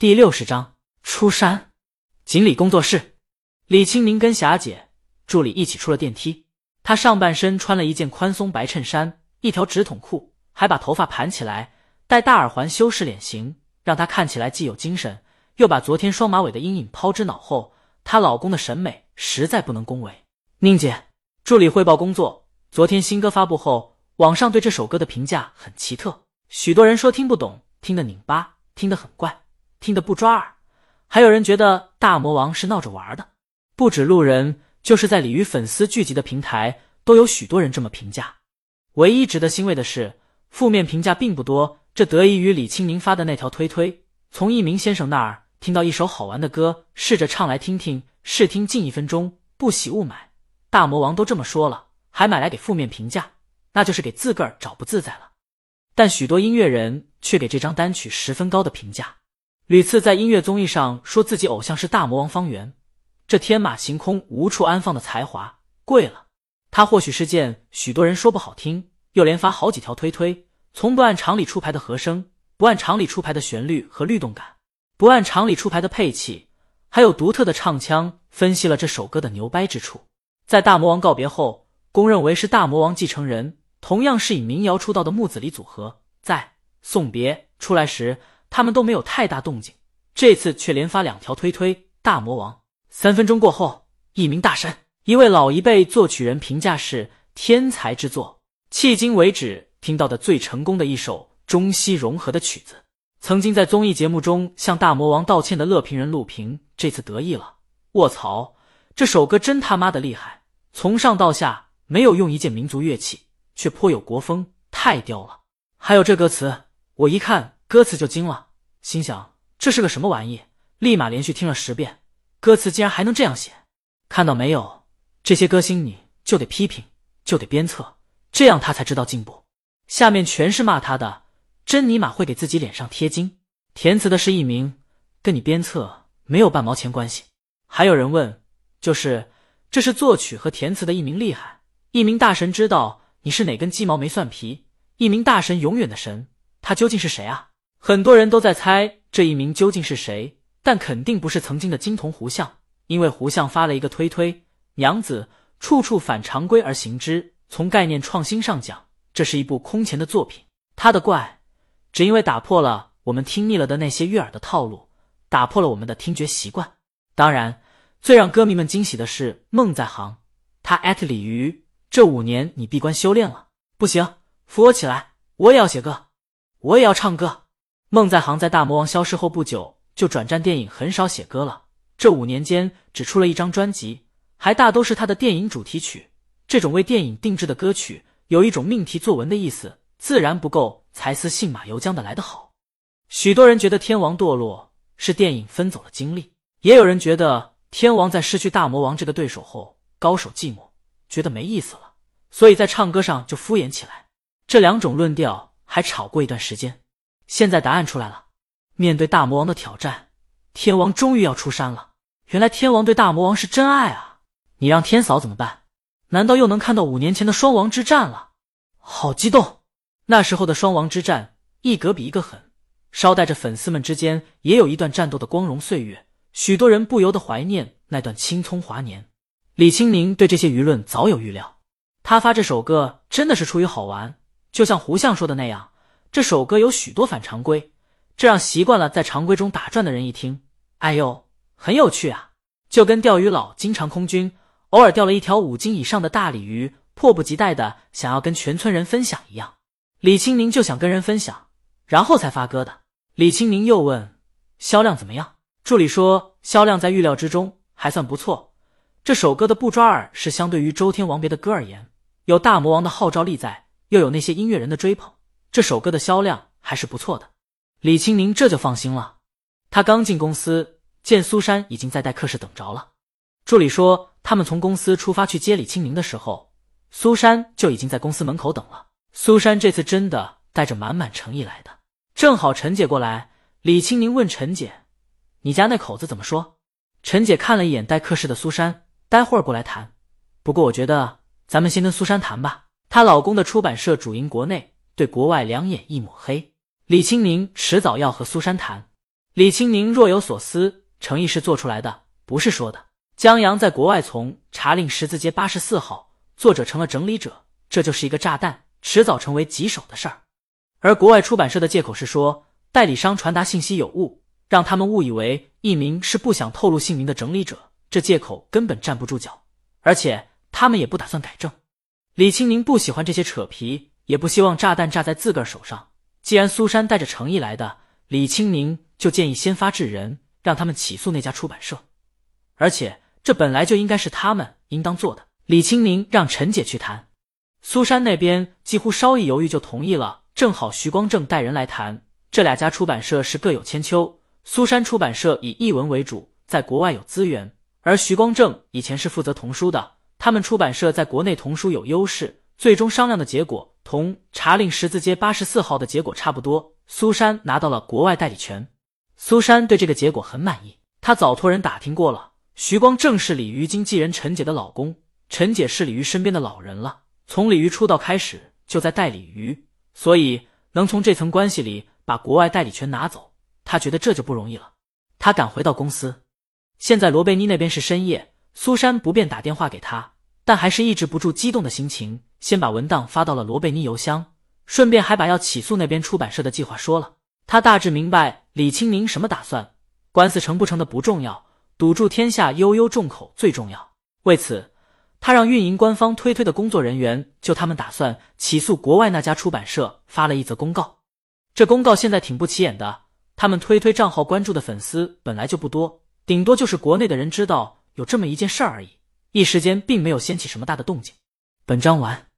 第六十章出山。锦鲤工作室，李青宁跟霞姐、助理一起出了电梯。她上半身穿了一件宽松白衬衫，一条直筒裤，还把头发盘起来，戴大耳环修饰脸型，让她看起来既有精神，又把昨天双马尾的阴影抛之脑后。她老公的审美实在不能恭维。宁姐，助理汇报工作。昨天新歌发布后，网上对这首歌的评价很奇特，许多人说听不懂，听得拧巴，听得很怪，听得不抓耳，还有人觉得大魔王是闹着玩的。不止路人，就是在鲤鱼粉丝聚集的平台，都有许多人这么评价。唯一值得欣慰的是，负面评价并不多，这得益于李青宁发的那条推推，从一鸣先生那儿。听到一首好玩的歌，试着唱来听听。试听近一分钟，不喜勿买。大魔王都这么说了，还买来给负面评价，那就是给自个儿找不自在了。但许多音乐人却给这张单曲十分高的评价，屡次在音乐综艺上说自己偶像是大魔王方圆。这天马行空、无处安放的才华，贵了。他或许是件许多人说不好听，又连发好几条推推，从不按常理出牌的和声，不按常理出牌的旋律和律动感。不按常理出牌的配器，还有独特的唱腔，分析了这首歌的牛掰之处。在大魔王告别后，公认为是大魔王继承人，同样是以民谣出道的木子李组合，在送别出来时，他们都没有太大动静。这次却连发两条推推。大魔王三分钟过后，一名大神，一位老一辈作曲人评价是天才之作，迄今为止听到的最成功的一首中西融合的曲子。曾经在综艺节目中向大魔王道歉的乐评人陆平，这次得意了。卧槽，这首歌真他妈的厉害！从上到下没有用一件民族乐器，却颇有国风，太屌了。还有这歌词，我一看歌词就惊了，心想这是个什么玩意？立马连续听了十遍，歌词竟然还能这样写。看到没有？这些歌星你就得批评，就得鞭策，这样他才知道进步。下面全是骂他的。真尼玛会给自己脸上贴金，填词的是一名，跟你鞭策没有半毛钱关系。还有人问，就是这是作曲和填词的一名厉害，一名大神知道你是哪根鸡毛没蒜皮，一名大神永远的神，他究竟是谁啊？很多人都在猜这一名究竟是谁，但肯定不是曾经的金童胡相，因为胡相发了一个推推，娘子处处反常规而行之。从概念创新上讲，这是一部空前的作品，他的怪。只因为打破了我们听腻了的那些悦耳的套路，打破了我们的听觉习惯。当然，最让歌迷们惊喜的是梦在行，他艾特鲤鱼，这五年你闭关修炼了？不行，扶我起来，我也要写歌，我也要唱歌。孟在航在大魔王消失后不久就转战电影，很少写歌了。这五年间只出了一张专辑，还大都是他的电影主题曲。这种为电影定制的歌曲，有一种命题作文的意思，自然不够。才思信马由缰的来得好，许多人觉得天王堕落是电影分走了精力，也有人觉得天王在失去大魔王这个对手后高手寂寞，觉得没意思了，所以在唱歌上就敷衍起来。这两种论调还吵过一段时间。现在答案出来了，面对大魔王的挑战，天王终于要出山了。原来天王对大魔王是真爱啊！你让天嫂怎么办？难道又能看到五年前的双王之战了？好激动！那时候的双王之战，一格比一个狠，捎带着粉丝们之间也有一段战斗的光荣岁月，许多人不由得怀念那段青葱华年。李青宁对这些舆论早有预料，他发这首歌真的是出于好玩，就像胡相说的那样，这首歌有许多反常规，这让习惯了在常规中打转的人一听，哎呦，很有趣啊，就跟钓鱼佬经常空军，偶尔钓了一条五斤以上的大鲤鱼，迫不及待的想要跟全村人分享一样。李青宁就想跟人分享，然后才发歌的。李青宁又问销量怎么样，助理说销量在预料之中，还算不错。这首歌的不抓耳是相对于周天王别的歌而言，有大魔王的号召力在，又有那些音乐人的追捧，这首歌的销量还是不错的。李青宁这就放心了。他刚进公司，见苏珊已经在待客室等着了。助理说，他们从公司出发去接李青宁的时候，苏珊就已经在公司门口等了。苏珊这次真的带着满满诚意来的，正好陈姐过来，李青宁问陈姐：“你家那口子怎么说？”陈姐看了一眼待客室的苏珊，待会儿过来谈。不过我觉得咱们先跟苏珊谈吧。她老公的出版社主营国内，对国外两眼一抹黑。李青宁迟早要和苏珊谈。李青宁若有所思，诚意是做出来的，不是说的。江阳在国外从查令十字街八十四号，作者成了整理者，这就是一个炸弹，迟早成为棘手的事儿。而国外出版社的借口是说，代理商传达信息有误，让他们误以为艺名是不想透露姓名的整理者，这借口根本站不住脚，而且他们也不打算改正。李青宁不喜欢这些扯皮，也不希望炸弹炸在自个儿手上。既然苏珊带着诚意来的，李青宁就建议先发制人，让他们起诉那家出版社。而且这本来就应该是他们应当做的。李青宁让陈姐去谈，苏珊那边几乎稍一犹豫就同意了。正好徐光正带人来谈，这两家出版社是各有千秋。苏珊出版社以译文为主，在国外有资源，而徐光正以前是负责童书的。他们出版社在国内童书有优势，最终商量的结果同查令十字街八十四号的结果差不多。苏珊拿到了国外代理权，苏珊对这个结果很满意。她早托人打听过了，徐光正是鲤鱼经纪人陈姐的老公，陈姐是鲤鱼身边的老人了，从鲤鱼出道开始就在代理鱼，所以能从这层关系里把国外代理权拿走，她觉得这就不容易了。她赶回到公司，现在罗贝妮那边是深夜。苏珊不便打电话给她，但还是抑制不住激动的心情，先把文档发到了罗贝妮邮箱，顺便还把要起诉那边出版社的计划说了。他大致明白李清明什么打算，官司成不成的不重要，堵住天下悠悠众口最重要。为此，他让运营官方推推的工作人员就他们打算起诉国外那家出版社发了一则公告。这公告现在挺不起眼的，他们推推账号关注的粉丝本来就不多，顶多就是国内的人知道。有这么一件事而已，一时间并没有掀起什么大的动静。本章完。